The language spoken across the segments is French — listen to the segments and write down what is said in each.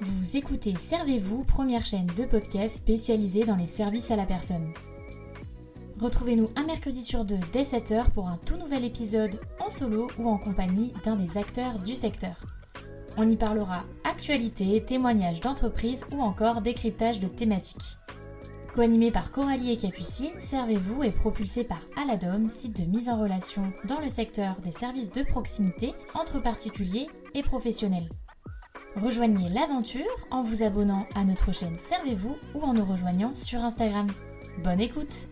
Vous écoutez Servez-vous, première chaîne de podcast spécialisée dans les services à la personne. Retrouvez-nous un mercredi sur deux dès 7h pour un tout nouvel épisode en solo ou en compagnie d'un des acteurs du secteur. On y parlera actualité, témoignages d'entreprise ou encore décryptage de thématiques. Co-animé par Coralie et Capucine, Servez-vous est propulsé par Aladom, site de mise en relation dans le secteur des services de proximité entre particuliers et professionnels. Rejoignez l'aventure en vous abonnant à notre chaîne Servez-vous ou en nous rejoignant sur Instagram. Bonne écoute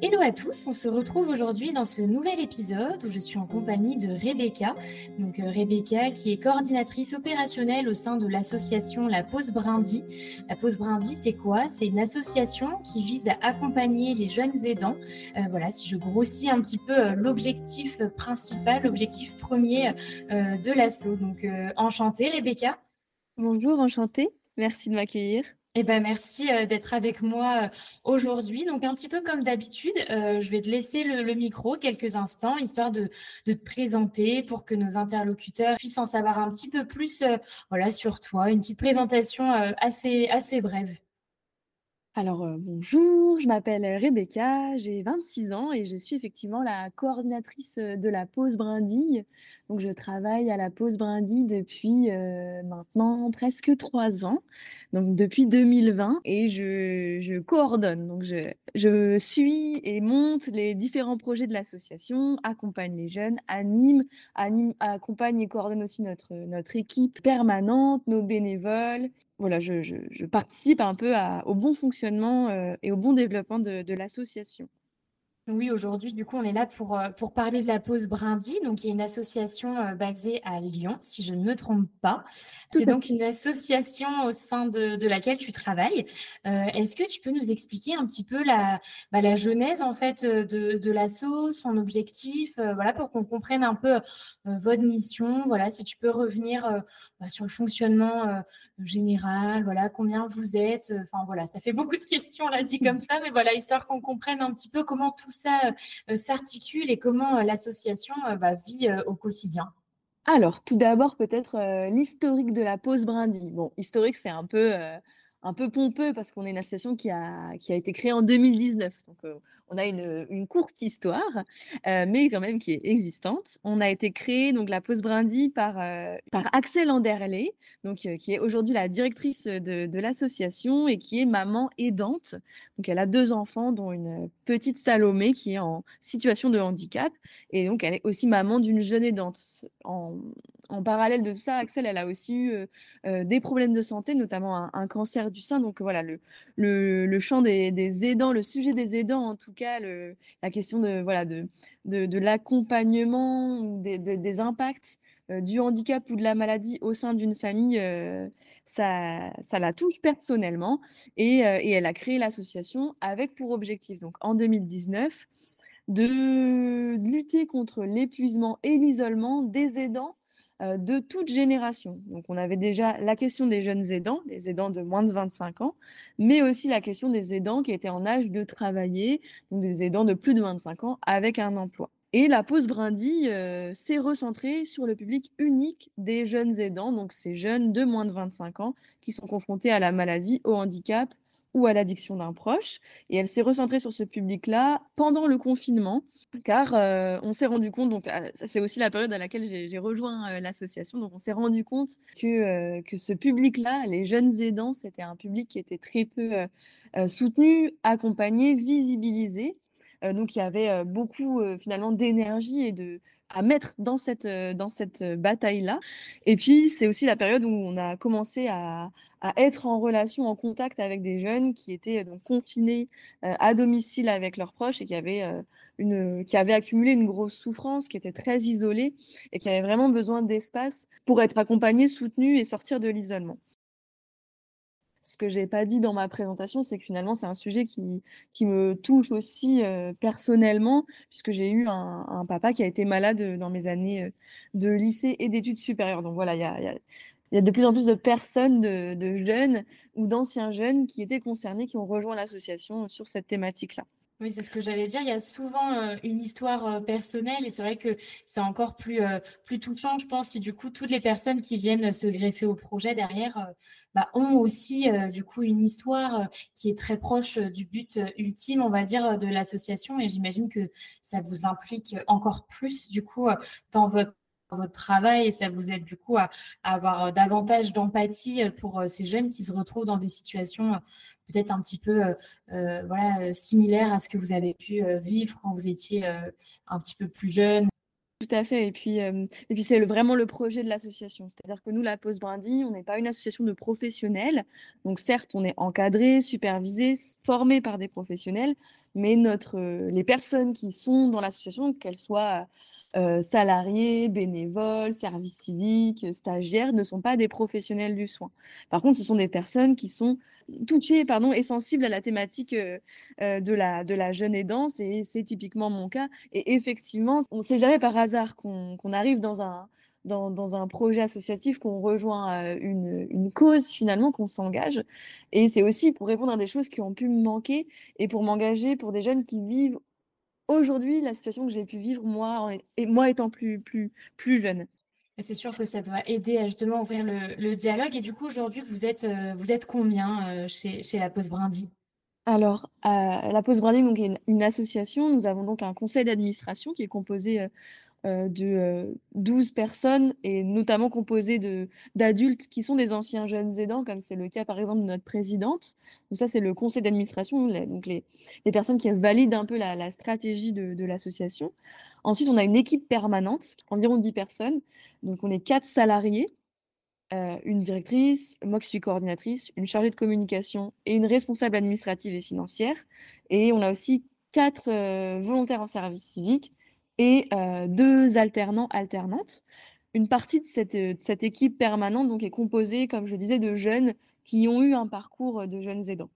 Hello à tous, on se retrouve aujourd'hui dans ce nouvel épisode où je suis en compagnie de Rebecca. Donc euh, Rebecca qui est coordinatrice opérationnelle au sein de l'association La Pause Brindy. La Pause Brindy, c'est quoi? C'est une association qui vise à accompagner les jeunes aidants. Euh, voilà, si je grossis un petit peu euh, l'objectif principal, l'objectif premier de l'asso. Donc enchantée Rebecca. Bonjour, enchantée. Merci de m'accueillir. Eh ben, merci euh, d'être avec moi euh, aujourd'hui. Donc, un petit peu comme d'habitude, euh, je vais te laisser le, micro quelques instants, histoire de, te présenter pour que nos interlocuteurs puissent en savoir un petit peu plus voilà, sur toi. Une petite présentation assez, assez brève. Alors, bonjour, je m'appelle Rebecca, j'ai 26 ans et je suis effectivement la coordinatrice de la pause brindille. Donc, je travaille à la pause brindille depuis maintenant presque trois ans donc depuis 2020, et je, coordonne. Donc je, suis et monte les différents projets de l'association, accompagne les jeunes, anime, anime, accompagne et coordonne aussi notre, notre équipe permanente, nos bénévoles. Voilà, je, participe un peu au bon fonctionnement euh, et au bon développement de l'association. Oui, aujourd'hui, du coup, on est là pour, euh, pour parler de la pause Brindy. Donc, il y a une association euh, basée à Lyon, si je ne me trompe pas. C'est donc une association au sein de, de laquelle tu travailles. Euh, Est-ce que tu peux nous expliquer un petit peu la, bah, la genèse, en fait, de, de l'asso, son objectif, euh, voilà, pour qu'on comprenne un peu votre mission? Voilà, si tu peux revenir bah, sur le fonctionnement général, voilà, combien vous êtes. Enfin, voilà, ça fait beaucoup de questions, là, dit comme ça, mais voilà, histoire qu'on comprenne un petit peu comment tout ça euh, s'articule et comment euh, l'association euh, bah, vit au quotidien Alors, tout d'abord, peut-être l'historique de la pause brindille. Bon, historique, c'est un peu un peu pompeux parce qu'on est une association qui a, qui a été créée en 2019. Donc, on a une, une courte histoire, mais quand même qui est existante. On a été créé, donc la Pause Brindy, par, par Axel Anderley, donc, qui est aujourd'hui la directrice de, de l'association et qui est maman aidante. Donc, elle a deux enfants, dont une petite Salomé qui est en situation de handicap. Et donc, elle est aussi maman d'une jeune aidante. En, en parallèle de tout ça, Axel, elle a aussi eu des problèmes de santé, notamment un, cancer du sein. Donc voilà, le, le, champ des, aidants, le sujet des aidants, en tout cas, le, la question de, voilà, de, de, l'accompagnement, des, des impacts du handicap ou de la maladie au sein d'une famille, ça, ça la touche personnellement. Et, et elle a créé l'association avec pour objectif, donc en 2019, de lutter contre l'épuisement et l'isolement des aidants euh, de toute génération. Donc on avait déjà la question des jeunes aidants, les aidants de moins de 25 ans, mais aussi la question des aidants qui étaient en âge de travailler, donc des aidants de plus de 25 ans avec un emploi. Et la pause brindille euh, s'est recentrée sur le public unique des jeunes aidants, donc ces jeunes de moins de 25 ans qui sont confrontés à la maladie, au handicap ou à l'addiction d'un proche. Et elle s'est recentrée sur ce public-là pendant le confinement, car euh, on s'est rendu compte, donc ah, c'est aussi la période à laquelle j'ai rejoint euh, l'association, donc on s'est rendu compte que, euh, que ce public-là, les jeunes aidants, c'était un public qui était très peu soutenu, accompagné, visibilisé. Donc il y avait beaucoup finalement d'énergie et de à mettre dans cette, dans cette bataille-là. Et puis, c'est aussi la période où on a commencé à, à, être en relation, en contact avec des jeunes qui étaient confinés à domicile avec leurs proches et qui avaient une, qui avait accumulé une grosse souffrance, qui était très isolée et qui avait vraiment besoin d'espace pour être accompagné, soutenu et sortir de l'isolement. Ce que j'ai pas dit dans ma présentation, c'est que finalement, c'est un sujet qui, me touche aussi personnellement, puisque j'ai eu un, papa qui a été malade dans mes années de lycée et d'études supérieures. Donc voilà, il y a, de plus en plus de personnes, de, de jeunes ou d'anciens jeunes qui étaient concernés, qui ont rejoint l'association sur cette thématique-là. Oui, c'est ce que j'allais dire. Il y a souvent euh, une histoire euh, personnelle et c'est vrai que c'est encore plus, euh, plus touchant, je pense, si du coup toutes les personnes qui viennent se greffer au projet derrière bah, ont aussi du coup une histoire qui est très proche du but ultime, on va dire, de l'association. Et j'imagine que ça vous implique encore plus du coup dans votre votre travail et ça vous aide du coup à, avoir davantage d'empathie pour ces jeunes qui se retrouvent dans des situations peut-être un petit peu voilà, similaires à ce que vous avez pu vivre quand vous étiez un petit peu plus jeune. Tout à fait. Et puis, puis c'est vraiment le projet de l'association. C'est-à-dire que nous, la Pause Brindy, on n'est pas une association de professionnels. Donc, certes, on est encadré, supervisé, formé par des professionnels, mais notre, les personnes qui sont dans l'association, qu'elles soient euh, salariés, bénévoles, services civiques, stagiaires ne sont pas des professionnels du soin. Par contre, ce sont des personnes qui sont touchées pardon, et sensibles à la thématique euh, euh, de, la, de la jeune aidance, et c'est typiquement mon cas. Et effectivement, on sait jamais par hasard qu'on arrive dans un, dans, dans, un projet associatif, qu'on rejoint une, une, cause finalement, qu'on s'engage. Et c'est aussi pour répondre à des choses qui ont pu me manquer et pour m'engager pour des jeunes qui vivent aujourd'hui la situation que j'ai pu vivre moi, et moi étant plus, plus, plus jeune. C'est sûr que ça doit aider à justement ouvrir le, dialogue. Et du coup, aujourd'hui, vous êtes, euh, vous êtes combien euh, chez, chez, la Pause Brindy Alors, euh, la Pause Brindy donc, est une, une, association. Nous avons donc un conseil d'administration qui est composé euh, de 12 euh, personnes et notamment composées d'adultes qui sont des anciens jeunes aidants, comme c'est le cas par exemple de notre présidente. Donc ça, c'est le conseil d'administration, donc les, les, personnes qui valident un peu la, stratégie de, de l'association. Ensuite, on a une équipe permanente, environ 10 personnes. Donc on est quatre salariés, euh, une directrice, moi qui suis coordinatrice, une chargée de communication et une responsable administrative et financière. Et on a aussi quatre volontaires en service civique et deux alternants alternantes. Une partie de cette, équipe permanente donc, est composée, comme je disais, de jeunes qui ont eu un parcours de jeunes aidants.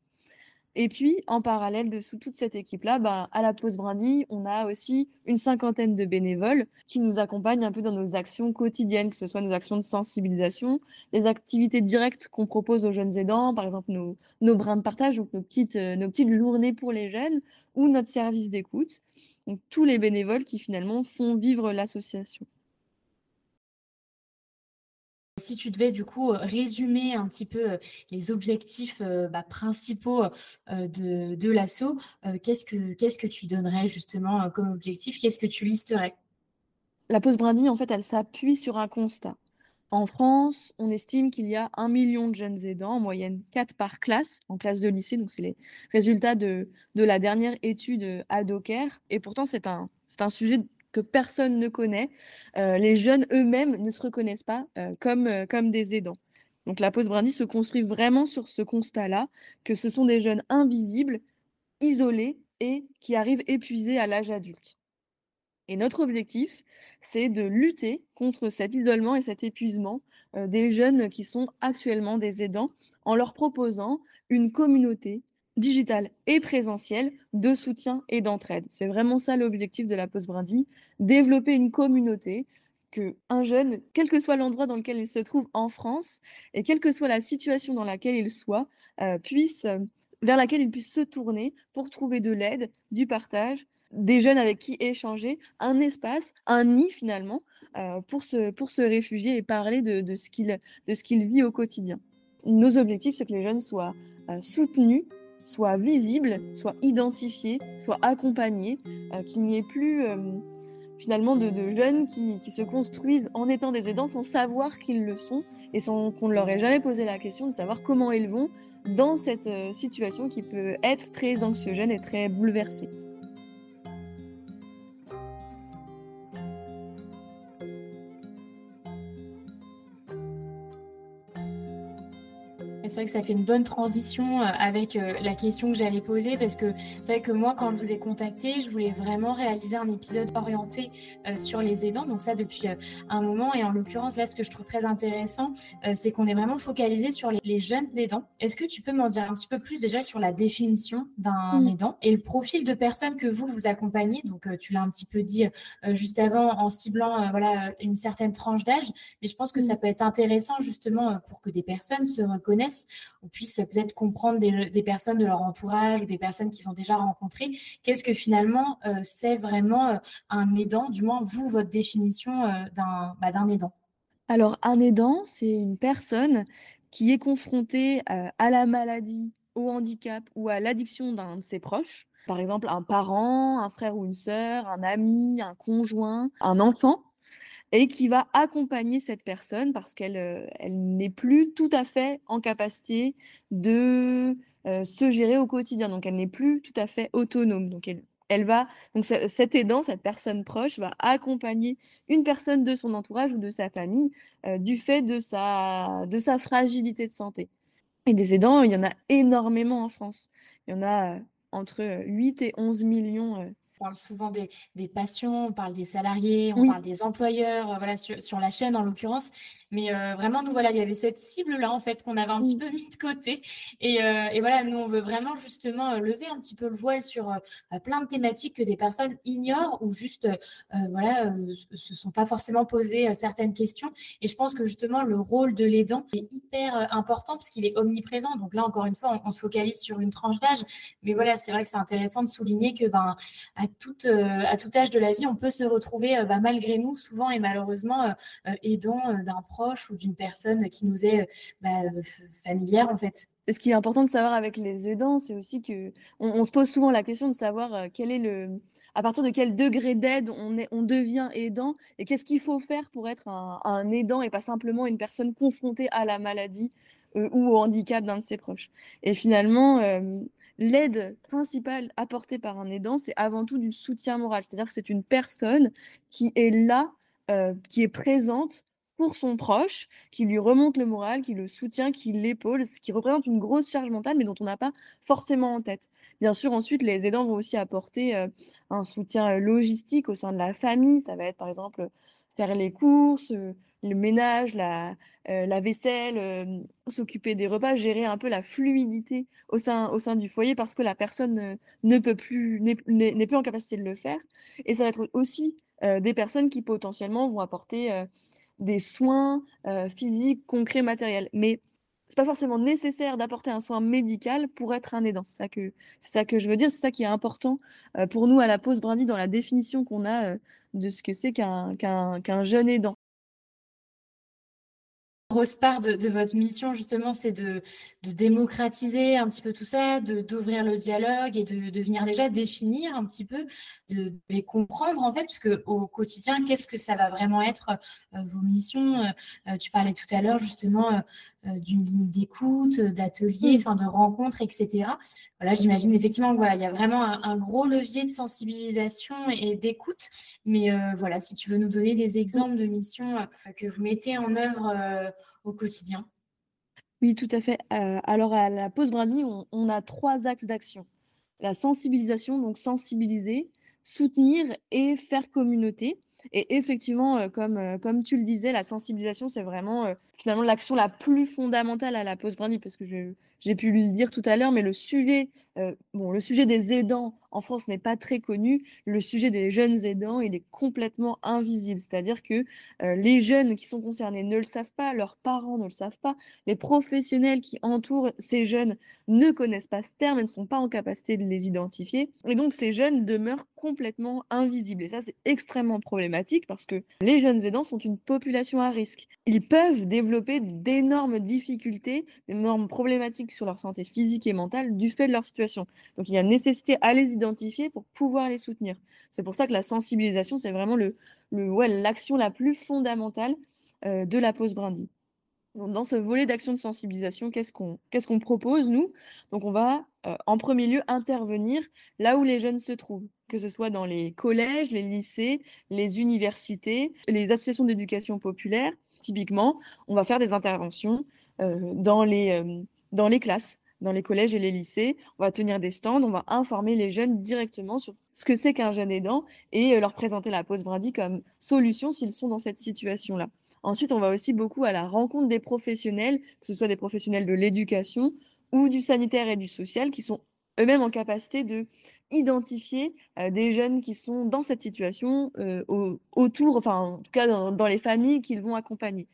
Et puis, en parallèle de sous toute cette équipe-là, ben, à la pause brindille, on a aussi une cinquantaine de bénévoles qui nous accompagnent un peu dans nos actions quotidiennes, que ce soit nos actions de sensibilisation, les activités directes qu'on propose aux jeunes aidants, par exemple nos, brins de partage, nos petites journées pour les jeunes, ou notre service d'écoute. Donc tous les bénévoles qui finalement font vivre l'association. Si tu devais du coup résumer un petit peu les objectifs bah, principaux de, de l'assaut, qu'est-ce que qu'est-ce que tu donnerais justement comme objectif? Qu'est-ce que tu listerais? La pause brindille, en fait, elle s'appuie sur un constat. En France, on estime qu'il y a un million de jeunes aidants, en moyenne 4 par classe, en classe de lycée. Donc, c'est les résultats de, la dernière étude Adocare. Et pourtant, c'est un, sujet que personne ne connaît. Euh, les jeunes eux-mêmes ne se reconnaissent pas euh, comme, euh, des aidants. Donc, la pause Brandy se construit vraiment sur ce constat-là, que ce sont des jeunes invisibles, isolés et qui arrivent épuisés à l'âge adulte. Et notre objectif, c'est de lutter contre cet isolement et cet épuisement euh, des jeunes qui sont actuellement des aidants en leur proposant une communauté digitale et présentielle de soutien et d'entraide. C'est vraiment ça l'objectif de la Post Brandy, développer une communauté que un jeune, quel que soit l'endroit dans lequel il se trouve en France et quelle que soit la situation dans laquelle il soit, euh, puisse euh, vers laquelle il puisse se tourner pour trouver de l'aide, du partage des jeunes avec qui échanger, un espace, un nid finalement, euh, pour, se, pour se réfugier et parler de, de ce qu'il vit au quotidien. Nos objectifs, c'est que les jeunes soient euh, soutenus, soient visibles, soient identifiés, soient accompagnés, euh, qu'il n'y ait plus finalement de, de jeunes qui, qui, se construisent en étant des aidants sans savoir qu'ils le sont et sans qu'on ne leur ait jamais posé la question de savoir comment ils vont dans cette situation qui peut être très anxiogène et très bouleversée. C'est vrai que ça fait une bonne transition euh, avec euh, la question que j'allais poser parce que c'est vrai que moi, quand je vous ai contacté, je voulais vraiment réaliser un épisode orienté euh, sur les aidants. Donc ça depuis un moment. Et en l'occurrence, là, ce que je trouve très intéressant, c'est qu'on est vraiment focalisé sur les, jeunes aidants. Est-ce que tu peux m'en dire un petit peu plus déjà sur la définition d'un mmh. aidant et le profil de personnes que vous vous accompagnez? Donc tu l'as un petit peu dit juste avant en ciblant voilà une certaine tranche d'âge, mais je pense que ça mmh. peut être intéressant justement pour que des personnes se reconnaissent on puisse peut-être comprendre des, personnes de leur entourage ou des personnes qu'ils ont déjà rencontrées. Qu'est-ce que finalement euh, c'est vraiment euh, un aidant, du moins vous, votre définition euh, bah, d'un aidant? Alors, un aidant, c'est une personne qui est confrontée à la maladie, au handicap ou à l'addiction d'un de ses proches. Par exemple, un parent, un frère ou une sœur, un ami, un conjoint, un enfant et qui va accompagner cette personne parce qu'elle euh, n'est plus tout à fait en capacité de euh, se gérer au quotidien. Donc, elle n'est plus tout à fait autonome. Donc, elle, va, donc cet aidant, cette personne proche, va accompagner une personne de son entourage ou de sa famille euh, du fait de sa, de sa fragilité de santé. Et des aidants, il y en a énormément en France. Il y en a entre 8 et 11 millions on parle souvent des, des patients, on parle des salariés, on parle des employeurs, voilà, sur, sur, la chaîne en l'occurrence. Mais euh, vraiment, nous, voilà, il y avait cette cible-là, en fait, qu'on avait un petit mmh. peu mis de côté. Et, euh, et, voilà, nous, on veut vraiment justement euh, lever un petit peu le voile sur plein de thématiques que des personnes ignorent ou juste, voilà, se sont pas forcément posées certaines questions. Et je pense que justement, le rôle de l'aidant est hyper important parce qu'il est omniprésent. Donc là, encore une fois, on, se focalise sur une tranche d'âge. Mais voilà, c'est vrai que c'est intéressant de souligner que, ben, à, tout, à tout âge de la vie, on peut se retrouver, bah, malgré nous, souvent et malheureusement, aidant d'un proche ou d'une personne qui nous est bah, familière en fait. ce qui est important de savoir avec les aidants, c'est aussi que on, se pose souvent la question de savoir quel est le, à partir de quel degré d'aide on, est, on devient aidant et qu'est-ce qu'il faut faire pour être un, aidant et pas simplement une personne confrontée à la maladie ou au handicap d'un de ses proches. Et finalement, l'aide principale apportée par un aidant, c'est avant tout du soutien moral. C'est-à-dire que c'est une personne qui est là, qui est présente pour son proche, qui lui remonte le moral, qui le soutient, qui l'épaule, ce qui représente une grosse charge mentale, mais dont on n'a pas forcément en tête. Bien sûr, ensuite, les aidants vont aussi apporter euh, un soutien euh, logistique au sein de la famille. Ça va être, par exemple, faire les courses, euh, le ménage, la, la vaisselle, s'occuper des repas, gérer un peu la fluidité au sein, au sein du foyer parce que la personne ne peut plus, n'est plus en capacité de le faire. Et ça va être aussi des personnes qui potentiellement vont apporter des soins physiques, concrets, matériels. Mais c'est pas forcément nécessaire d'apporter un soin médical pour être un aidant. C'est ça que, c'est ça que je veux dire, c'est ça qui est important pour nous à la pause Brindy dans la définition qu'on a de ce que c'est qu'un, qu'un jeune aidant grosse part de, votre mission, justement, c'est de, démocratiser un petit peu tout ça, d'ouvrir le dialogue et de, venir déjà définir un petit peu, de, les comprendre, en fait, puisque au quotidien, qu'est-ce que ça va vraiment être euh, vos missions euh, Tu parlais tout à l'heure, justement, euh, d'une ligne d'écoute, d'ateliers, enfin de rencontres, etc. Voilà, j'imagine effectivement voilà, il y a vraiment un, gros levier de sensibilisation et d'écoute. Mais euh, voilà, si tu veux nous donner des exemples de missions euh, que vous mettez en œuvre au quotidien. Oui, tout à fait. alors à la pause Brandy, on, a trois axes d'action. La sensibilisation, donc sensibiliser, soutenir et faire communauté. Et effectivement, comme, comme tu le disais, la sensibilisation, c'est vraiment finalement l'action la plus fondamentale à la pause brandy, parce que j'ai pu le dire tout à l'heure, mais le sujet, bon, le sujet des aidants en France n'est pas très connu. Le sujet des jeunes aidants, il est complètement invisible. C'est-à-dire que les jeunes qui sont concernés ne le savent pas, leurs parents ne le savent pas, les professionnels qui entourent ces jeunes ne connaissent pas ce terme et ne sont pas en capacité de les identifier. Et donc, ces jeunes demeurent complètement invisibles. Et ça, c'est extrêmement problématique parce que les jeunes aidants sont une population à risque. Ils peuvent développer d'énormes difficultés, d'énormes problématiques sur leur santé physique et mentale du fait de leur situation. Donc, il y a nécessité à les identifier pour pouvoir les soutenir. C'est pour ça que la sensibilisation, c'est vraiment le, l'action la plus fondamentale euh, de la pause Brandy. Dans ce volet d'action de sensibilisation, qu'est-ce qu'on qu'est-ce qu'on propose, nous? Donc, on va euh, en premier lieu intervenir là où les jeunes se trouvent, que ce soit dans les collèges, les lycées, les universités, les associations d'éducation populaire. Typiquement, on va faire des interventions dans les, dans les classes dans les collèges et les lycées. On va tenir des stands, on va informer les jeunes directement sur ce que c'est qu'un jeune aidant et euh, leur présenter la pause Brady comme solution s'ils sont dans cette situation-là. Ensuite, on va aussi beaucoup à la rencontre des professionnels, que ce soit des professionnels de l'éducation ou du sanitaire et du social, qui sont eux-mêmes en capacité de identifier euh, des jeunes qui sont dans cette situation euh, autour, enfin en tout cas dans les familles qu'ils vont accompagner.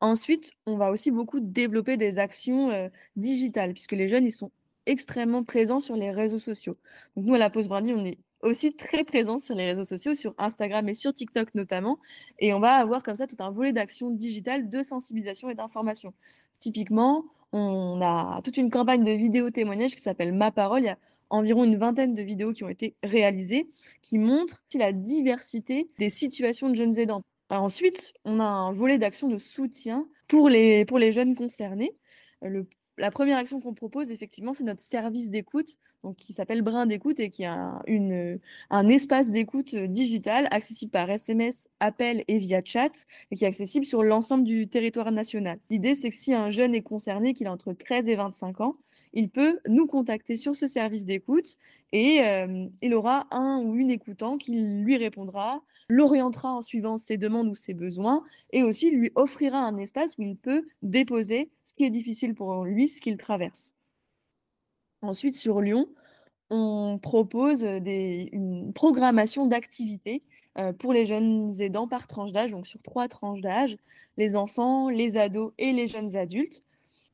Ensuite, on va aussi beaucoup développer des actions digitales, puisque les jeunes, ils sont extrêmement présents sur les réseaux sociaux. Donc nous, à la Pause Brandy, on est aussi très présents sur les réseaux sociaux, sur Instagram et sur TikTok notamment. Et on va avoir comme ça tout un volet d'actions digitales, de sensibilisation et d'information. Typiquement, on a toute une campagne de vidéos témoignages qui s'appelle Ma Parole. Il y a environ une vingtaine de vidéos qui ont été réalisées, qui montrent la diversité des situations de jeunes aidants ensuite, on a un volet d'action de soutien pour les, pour les jeunes concernés. Le, la première action qu'on propose, effectivement, c'est notre service d'écoute, qui s'appelle Brin d'écoute et qui a un espace d'écoute digital accessible par SMS, appel et via chat, et qui est accessible sur l'ensemble du territoire national. L'idée, c'est que si un jeune est concerné, qu'il a entre 13 et 25 ans, il peut nous contacter sur ce service d'écoute et euh, il aura un ou une écoutant qui lui répondra, l'orientera en suivant ses demandes ou ses besoins et aussi lui offrira un espace où il peut déposer ce qui est difficile pour lui, ce qu'il traverse. Ensuite, sur Lyon, on propose une programmation d'activités euh, pour les jeunes aidants par tranche d'âge, donc sur trois tranches d'âge, les enfants, les ados et les jeunes adultes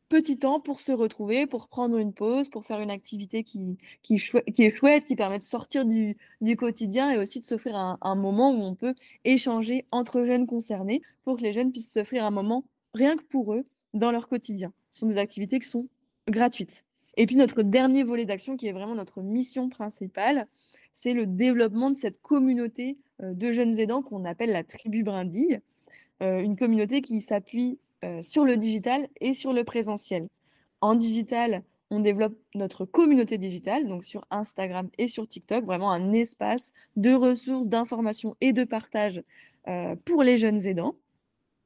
petit temps pour se retrouver, pour prendre une pause, pour faire une activité qui, qui, est chouette, qui permet de sortir du, quotidien et aussi de s'offrir un, moment où on peut échanger entre jeunes concernés pour que les jeunes puissent s'offrir un moment rien que pour eux dans leur quotidien. Ce sont des activités qui sont gratuites. Et puis notre dernier volet d'action, qui est vraiment notre mission principale, c'est le développement de cette communauté euh, de jeunes aidants qu'on appelle la tribu brindille. Euh, une communauté qui s'appuie euh, sur le digital et sur le présentiel. En digital, on développe notre communauté digitale, donc sur Instagram et sur TikTok, vraiment un espace de ressources, d'informations et de partage euh, pour les jeunes aidants.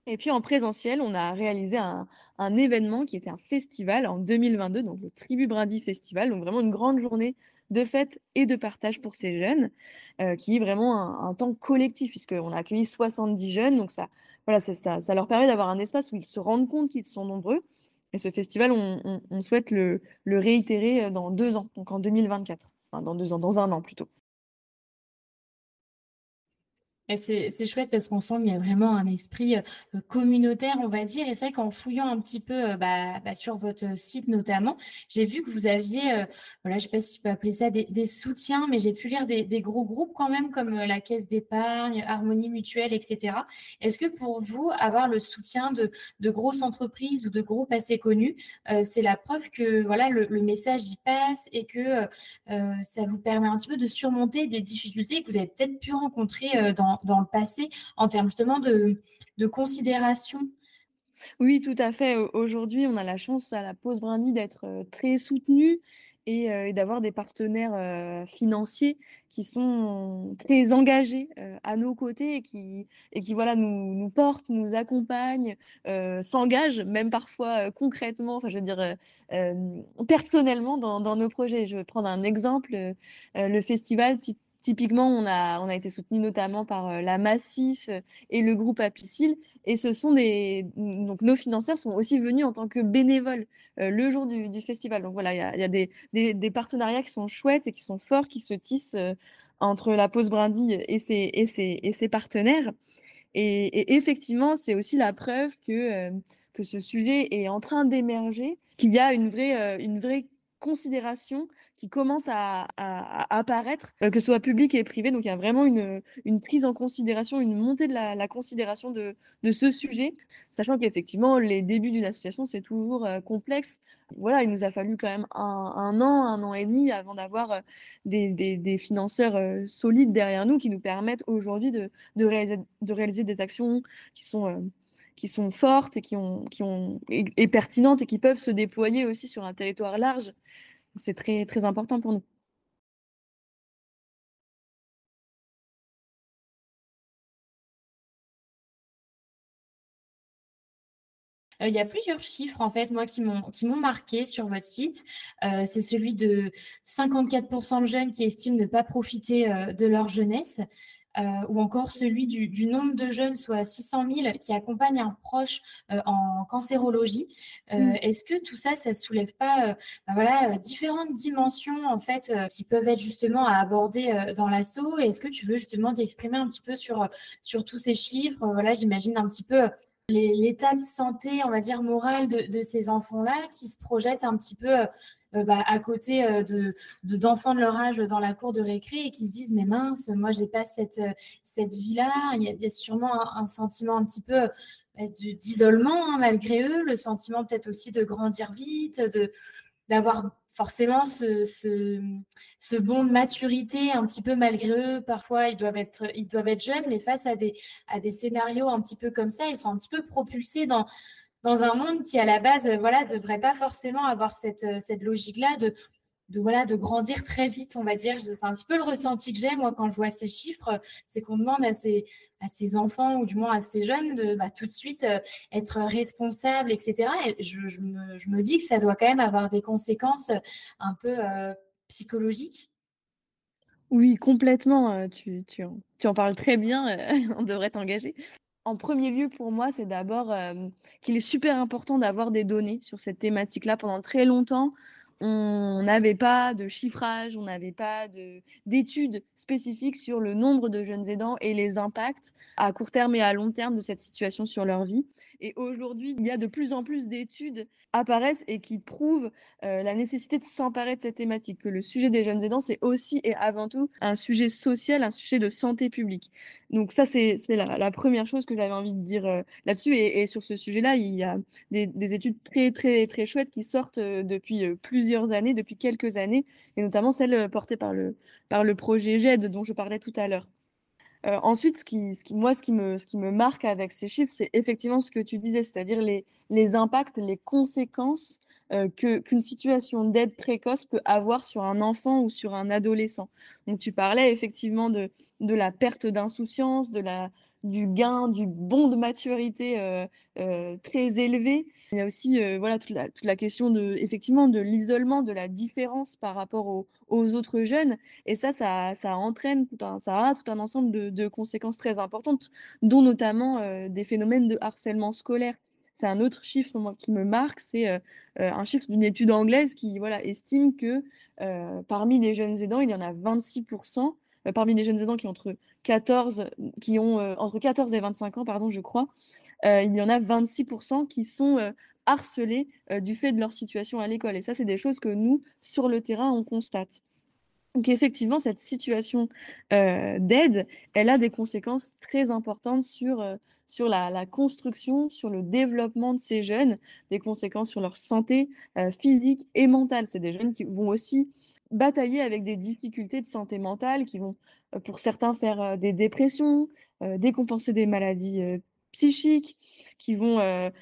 Et puis en présentiel, on a réalisé un, événement qui était un festival en 2022, donc le Tribu Brindy Festival, donc vraiment une grande journée de fête et de partage pour ces jeunes, euh, qui est vraiment un, temps collectif, puisqu'on a accueilli 70 jeunes, donc ça, voilà, ça, ça leur permet d'avoir un espace où ils se rendent compte qu'ils sont nombreux. Et ce festival, on, souhaite le, le, réitérer euh, dans deux ans, donc en 2024, enfin dans deux ans, dans un an plutôt. C'est chouette parce qu'on sent qu'il y a vraiment un esprit euh, communautaire, on va dire. Et c'est vrai qu'en fouillant un petit peu euh, bah, bah, sur votre site notamment, j'ai vu que vous aviez, euh, voilà, je ne sais pas si je peux appeler ça des, soutiens, mais j'ai pu lire des, gros groupes quand même comme la Caisse d'épargne, Harmonie Mutuelle, etc. Est-ce que pour vous, avoir le soutien de, grosses entreprises ou de groupes assez connus, c'est la preuve que voilà le, message y passe et que ça vous permet un petit peu de surmonter des difficultés que vous avez peut-être pu rencontrer dans dans le passé en termes justement de, de considération oui, tout à fait. Aujourd'hui, on a la chance à la Pause Brindy d'être euh, très soutenu et, euh, d'avoir des partenaires euh, financiers qui sont très engagés à nos côtés et qui, et qui voilà, nous, nous portent, nous accompagnent, s'engagent même parfois concrètement, enfin je veux dire personnellement dans, dans, nos projets. Je vais prendre un exemple, le festival type Typiquement, on a, on a été soutenu notamment par euh, la Massif euh, et le groupe Apicil. Et ce sont des. Donc, nos financeurs sont aussi venus en tant que bénévoles euh, le jour du, festival. Donc, voilà, il y a, des, des, partenariats qui sont chouettes et qui sont forts, qui se tissent entre la Pause Brindille et ses, et ses, et ses partenaires. Et, effectivement, c'est aussi la preuve que, que ce sujet est en train d'émerger, qu'il y a une vraie, une vraie considération qui commence à, apparaître, euh, que ce soit public et privé. Donc il y a vraiment une, prise en considération, une montée de la, considération de, ce sujet, sachant qu'effectivement, les débuts d'une association, c'est toujours euh, complexe. Voilà, il nous a fallu quand même un, an, un an et demi avant d'avoir euh, des, financeurs solides derrière nous qui nous permettent aujourd'hui de, réaliser, de réaliser des actions qui sont qui sont fortes et qui ont, qui ont et, pertinentes et qui peuvent se déployer aussi sur un territoire large. C'est très très important pour nous. il y a plusieurs chiffres, en fait, moi, qui m'ont marqué sur votre site. c'est celui de 54% de jeunes qui estiment ne pas profiter de leur jeunesse. Euh, ou encore celui du, nombre de jeunes, soit 600 000, qui accompagnent un proche euh, en cancérologie. Euh, mmh. Est-ce que tout ça, ça soulève pas ben voilà, différentes dimensions en fait qui peuvent être justement à aborder dans l'assaut? Est-ce que tu veux justement t'exprimer un petit peu sur, sur tous ces chiffres? Voilà, j'imagine un petit peu l'état de santé, on va dire, morale de, ces enfants-là qui se projettent un petit peu euh, bah, à côté euh, de d'enfants de, leur âge dans la cour de récré et qui se disent mais mince, moi j'ai pas cette euh, cette vie-là. Il, y a sûrement un, sentiment un petit peu bah, d'isolement hein, malgré eux, le sentiment peut-être aussi de grandir vite, de d'avoir forcément ce, ce, bond de maturité un petit peu malgré eux. Parfois, ils doivent être, ils doivent être jeunes, mais face à des, à des scénarios un petit peu comme ça, ils sont un petit peu propulsés dans, dans un monde qui, à la base, euh, voilà, devrait pas forcément avoir cette, euh, cette logique-là de, de, voilà, de grandir très vite, on va dire. C'est un petit peu le ressenti que j'ai, moi, quand je vois ces chiffres. C'est qu'on demande à ces, à ces enfants, ou du moins à ces jeunes, de bah, tout de suite euh, être responsables, etc. Et je, je, me, dis que ça doit quand même avoir des conséquences un peu psychologiques. Oui, complètement. Tu, tu, tu, en parles très bien. on devrait t'engager. En premier lieu, pour moi, c'est d'abord qu'il est super important d'avoir des données sur cette thématique-là. Pendant très longtemps, on n'avait pas de chiffrage, on n'avait pas d'études spécifiques sur le nombre de jeunes aidants et les impacts à court terme et à long terme de cette situation sur leur vie. Et aujourd'hui, il y a de plus en plus d'études apparaissent et qui prouvent euh, la nécessité de s'emparer de cette thématique, que le sujet des jeunes aidants, c'est aussi et avant tout un sujet social, un sujet de santé publique. Donc ça, c'est la, première chose que j'avais envie de dire euh, là-dessus. Et, sur ce sujet-là, il y a des, études très, très, très chouettes qui sortent euh, depuis plusieurs années, depuis quelques années, et notamment celles portées par le, par le projet GED dont je parlais tout à l'heure. Euh, ensuite, ce qui, moi, ce qui, me, marque avec ces chiffres, c'est effectivement ce que tu disais, c'est-à-dire les, impacts, les conséquences euh, qu'une situation d'aide précoce peut avoir sur un enfant ou sur un adolescent. Donc, tu parlais effectivement de, de la perte d'insouciance, de la, du gain, du bond de maturité euh, euh, très élevé. Il y a aussi euh, voilà, toute la, toute, la, question de, effectivement, de l'isolement, de la différence par rapport aux, autres jeunes. Et ça, ça, ça entraîne tout un, ça a tout un ensemble de, de conséquences très importantes, dont notamment des phénomènes de harcèlement scolaire. C'est un autre chiffre moi, qui me marque, c'est un chiffre d'une étude anglaise qui voilà, estime que parmi les jeunes aidants, il y en a 26% euh, parmi les jeunes aidants qui entre 14, qui ont, euh, entre 14 et 25 ans, pardon, je crois, euh, il y en a 26% qui sont harcelés du fait de leur situation à l'école. Et ça, c'est des choses que nous, sur le terrain, on constate. Donc effectivement, cette situation d'aide, elle a des conséquences très importantes sur, sur la, construction, sur le développement de ces jeunes, des conséquences sur leur santé physique et mentale. C'est des jeunes qui vont aussi batailler avec des difficultés de santé mentale qui vont, euh, pour certains, faire euh, des dépressions, euh, décompenser des maladies psychiques, qui vont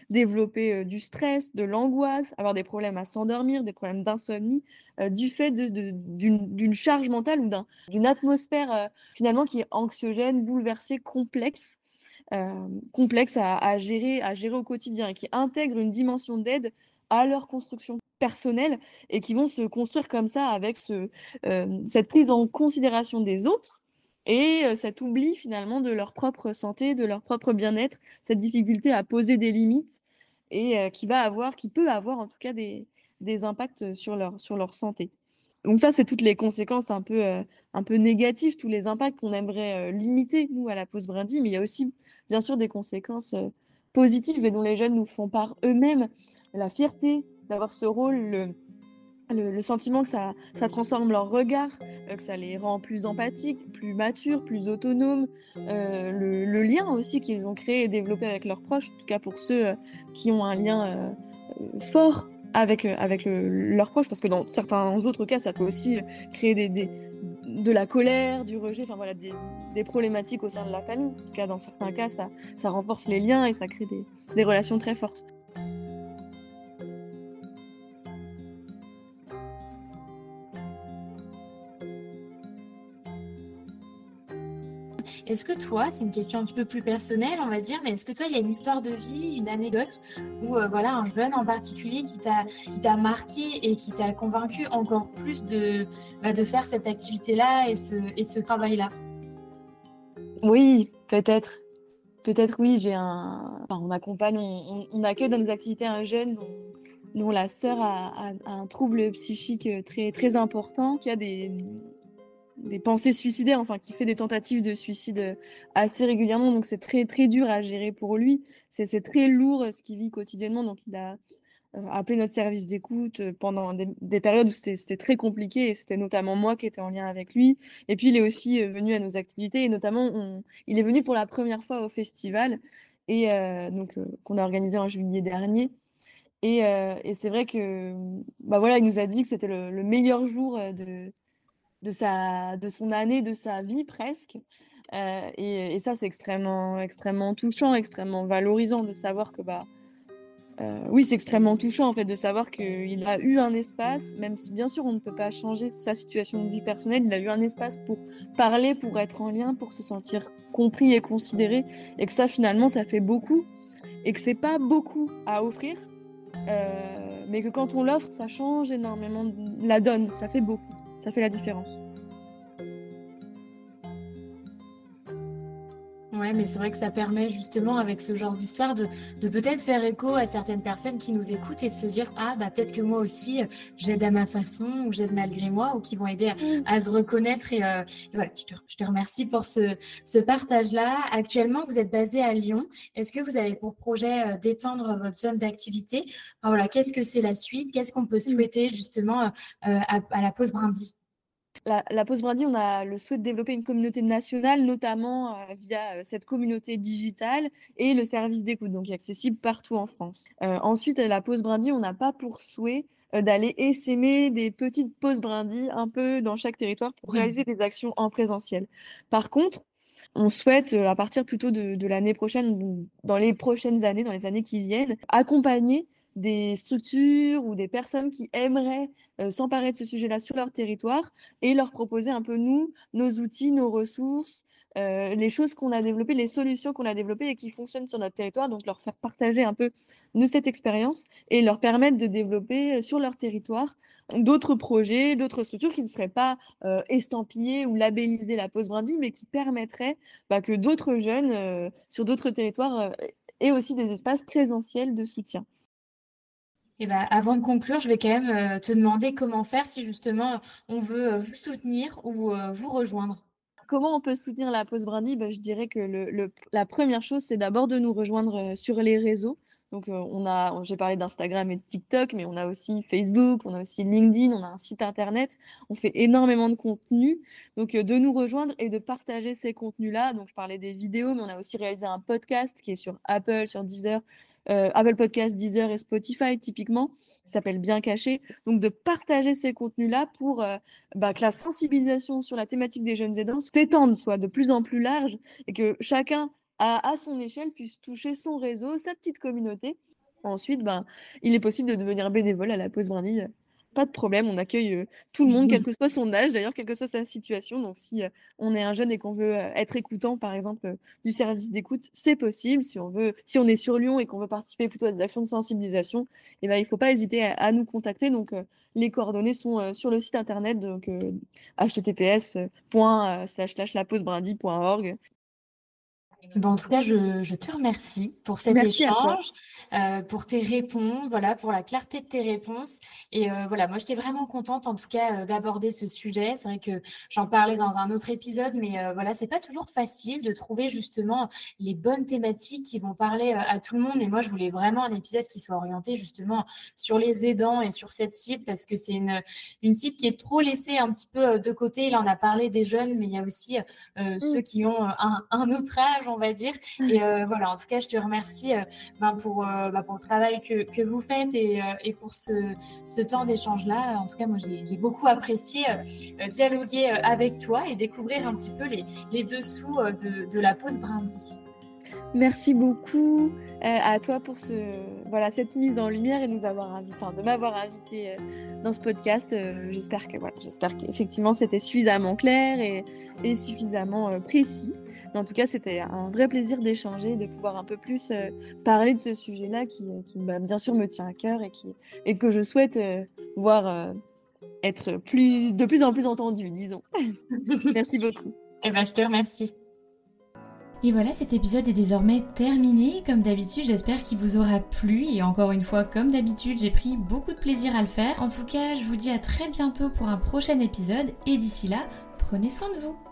développer du stress, de l'angoisse, avoir des problèmes à s'endormir, des problèmes d'insomnie, du fait d'une charge mentale ou d'une atmosphère finalement qui est anxiogène, bouleversée, complexe. complexe à, à, gérer, à gérer au quotidien et qui intègre une dimension d'aide à leur construction personnels et qui vont se construire comme ça avec euh, cette prise en considération des autres et euh, cet oubli finalement de leur propre santé, de leur propre bien-être, cette difficulté à poser des limites et euh, qui va avoir, qui peut avoir en tout cas des, des impacts sur leur, sur leur santé. Donc ça, c'est toutes les conséquences un peu, un peu négatives, tous les impacts qu'on aimerait limiter, nous, à la pause brindille, mais il y a aussi, bien sûr, des conséquences positives et dont les jeunes nous font part eux-mêmes. La fierté d'avoir ce rôle, le, le, sentiment que ça, ça transforme leur regard, euh, que ça les rend plus empathiques, plus matures, plus autonomes, euh, le, lien aussi qu'ils ont créé et développé avec leurs proches, en tout cas pour ceux euh, qui ont un lien fort avec, avec leurs proches, parce que dans certains autres cas, ça peut aussi créer des, des de la colère, du rejet, enfin voilà, des, des, problématiques au sein de la famille. En tout cas, dans certains cas, ça, ça renforce les liens et ça crée des, des relations très fortes. Est-ce que toi, c'est une question un petit peu plus personnelle, on va dire, mais est-ce que toi, il y a une histoire de vie, une anecdote où voilà un jeune en particulier qui t'a qui t'a marqué et qui t'a convaincu encore plus de bah, de faire cette activité-là et ce et ce travail-là? Oui, peut-être. Peut-être oui, j'ai un. Enfin, on accompagne, on, accueille dans nos activités un jeune dont, la sœur a, a, un trouble psychique très très important, qui a des des pensées suicidaires, enfin qui fait des tentatives de suicide assez régulièrement. Donc c'est très très dur à gérer pour lui. C'est très lourd ce qu'il vit quotidiennement. Donc il a euh, appelé notre service d'écoute pendant des, périodes où c'était très compliqué et c'était notamment moi qui étais en lien avec lui. Et puis il est aussi euh, venu à nos activités et notamment il est venu pour la première fois au festival et euh, donc qu'on a organisé en juillet dernier. Et, c'est vrai que bah voilà, il nous a dit que c'était le, meilleur jour de, de, sa, de son année, de sa vie presque. Euh, et, et, ça, c'est extrêmement, extrêmement touchant, extrêmement valorisant de savoir que, bah, euh, oui, c'est extrêmement touchant en fait de savoir qu'il a eu un espace, même si bien sûr on ne peut pas changer sa situation de vie personnelle, il a eu un espace pour parler, pour être en lien, pour se sentir compris et considéré, et que ça finalement ça fait beaucoup, et que c'est pas beaucoup à offrir, euh, mais que quand on l'offre, ça change énormément la donne, ça fait beaucoup ça fait la différence. Ouais, mais c'est vrai que ça permet justement avec ce genre d'histoire de, de peut-être faire écho à certaines personnes qui nous écoutent et de se dire ah bah peut-être que moi aussi j'aide à ma façon ou j'aide malgré moi ou qui vont aider à, se reconnaître et, euh, voilà je te, je te, remercie pour ce, ce partage là. Actuellement vous êtes basé à Lyon. Est-ce que vous avez pour projet euh, d'étendre votre zone d'activité? Voilà qu'est-ce que c'est la suite? Qu'est-ce qu'on peut souhaiter justement euh, à, à la pause Brindy la, la Pause Brandy, on a le souhait de développer une communauté nationale, notamment euh, via euh, cette communauté digitale et le service d'écoute, donc accessible partout en France. Euh, ensuite, la Pause Brandy, on n'a pas pour souhait d'aller essaimer des petites pauses brindilles un peu dans chaque territoire pour réaliser des actions en présentiel. Par contre, on souhaite, à partir plutôt de, de l'année prochaine, dans les prochaines années, dans les années qui viennent, accompagner des structures ou des personnes qui aimeraient euh, s'emparer de ce sujet-là sur leur territoire et leur proposer un peu, nous, nos outils, nos ressources, euh, les choses qu'on a développées, les solutions qu'on a développées et qui fonctionnent sur notre territoire, donc leur faire partager un peu de cette expérience et leur permettre de développer euh, sur leur territoire d'autres projets, d'autres structures qui ne seraient pas estampillées ou labellisées la pause brindille, mais qui permettraient bah, que d'autres jeunes sur d'autres territoires aient aussi des espaces présentiels de soutien. Et eh ben, avant de conclure, je vais quand même euh, te demander comment faire si justement on veut euh, vous soutenir ou euh, vous rejoindre. Comment on peut soutenir la pause Brandy ben, Je dirais que le, la première chose, c'est d'abord de nous rejoindre sur les réseaux. Donc, on a, j'ai parlé d'Instagram et de TikTok, mais on a aussi Facebook, on a aussi LinkedIn, on a un site internet. On fait énormément de contenu. Donc, de nous rejoindre et de partager ces contenus-là. Donc, je parlais des vidéos, mais on a aussi réalisé un podcast qui est sur Apple, sur Deezer, euh, Apple Podcast, Deezer et Spotify typiquement, s'appelle Bien Caché. Donc de partager ces contenus-là pour euh, bah, que la sensibilisation sur la thématique des jeunes aidants s'étende, soit de plus en plus large et que chacun à, à son échelle puisse toucher son réseau, sa petite communauté. Ensuite, ben, il est possible de devenir bénévole à la pause brindille pas de problème, on accueille euh, tout le monde, quel que soit son âge, d'ailleurs, quelle que soit sa situation. Donc, si euh, on est un jeune et qu'on veut euh, être écoutant, par exemple, du service d'écoute, c'est possible. Si on veut, si on est sur Lyon et qu'on veut participer plutôt à des actions de sensibilisation, eh ben, il ne faut pas hésiter à, nous contacter. Donc, les coordonnées sont sur le site internet, donc https.lapausebrindille.org. Bon, en tout cas, je, je, te remercie pour cet échange, euh, pour tes réponses, voilà, pour la clarté de tes réponses. Et euh, voilà, moi, j'étais vraiment contente, en tout cas, euh, d'aborder ce sujet. C'est vrai que j'en parlais dans un autre épisode, mais voilà, c'est pas toujours facile de trouver justement les bonnes thématiques qui vont parler à tout le monde. Et moi, je voulais vraiment un épisode qui soit orienté justement sur les aidants et sur cette cible, parce que c'est une, une cible qui est trop laissée un petit peu de côté. Il en a parlé des jeunes, mais il y a aussi mmh. ceux qui ont un, un autre âge on va dire. Et euh, voilà, en tout cas, je te remercie euh, ben, pour, euh, ben, pour le travail que, que vous faites et, et pour ce, ce temps d'échange-là. En tout cas, moi, j'ai beaucoup apprécié dialoguer avec toi et découvrir un petit peu les, les dessous de, de la pause Brindy. Merci beaucoup à toi pour ce, voilà, cette mise en lumière et nous avoir invité, enfin, de m'avoir invité dans ce podcast. j'espère que voilà, j'espère qu'effectivement c'était suffisamment clair et, et suffisamment précis. Mais en tout cas, c'était un vrai plaisir d'échanger, de pouvoir un peu plus parler de ce sujet-là qui, qui bah, bien sûr me tient à cœur et, qui, et que je souhaite voir être plus, de plus en plus entendu, disons. Merci beaucoup. Eh ben, je te remercie. Et voilà, cet épisode est désormais terminé. Comme d'habitude, j'espère qu'il vous aura plu. Et encore une fois, comme d'habitude, j'ai pris beaucoup de plaisir à le faire. En tout cas, je vous dis à très bientôt pour un prochain épisode. Et d'ici là, prenez soin de vous.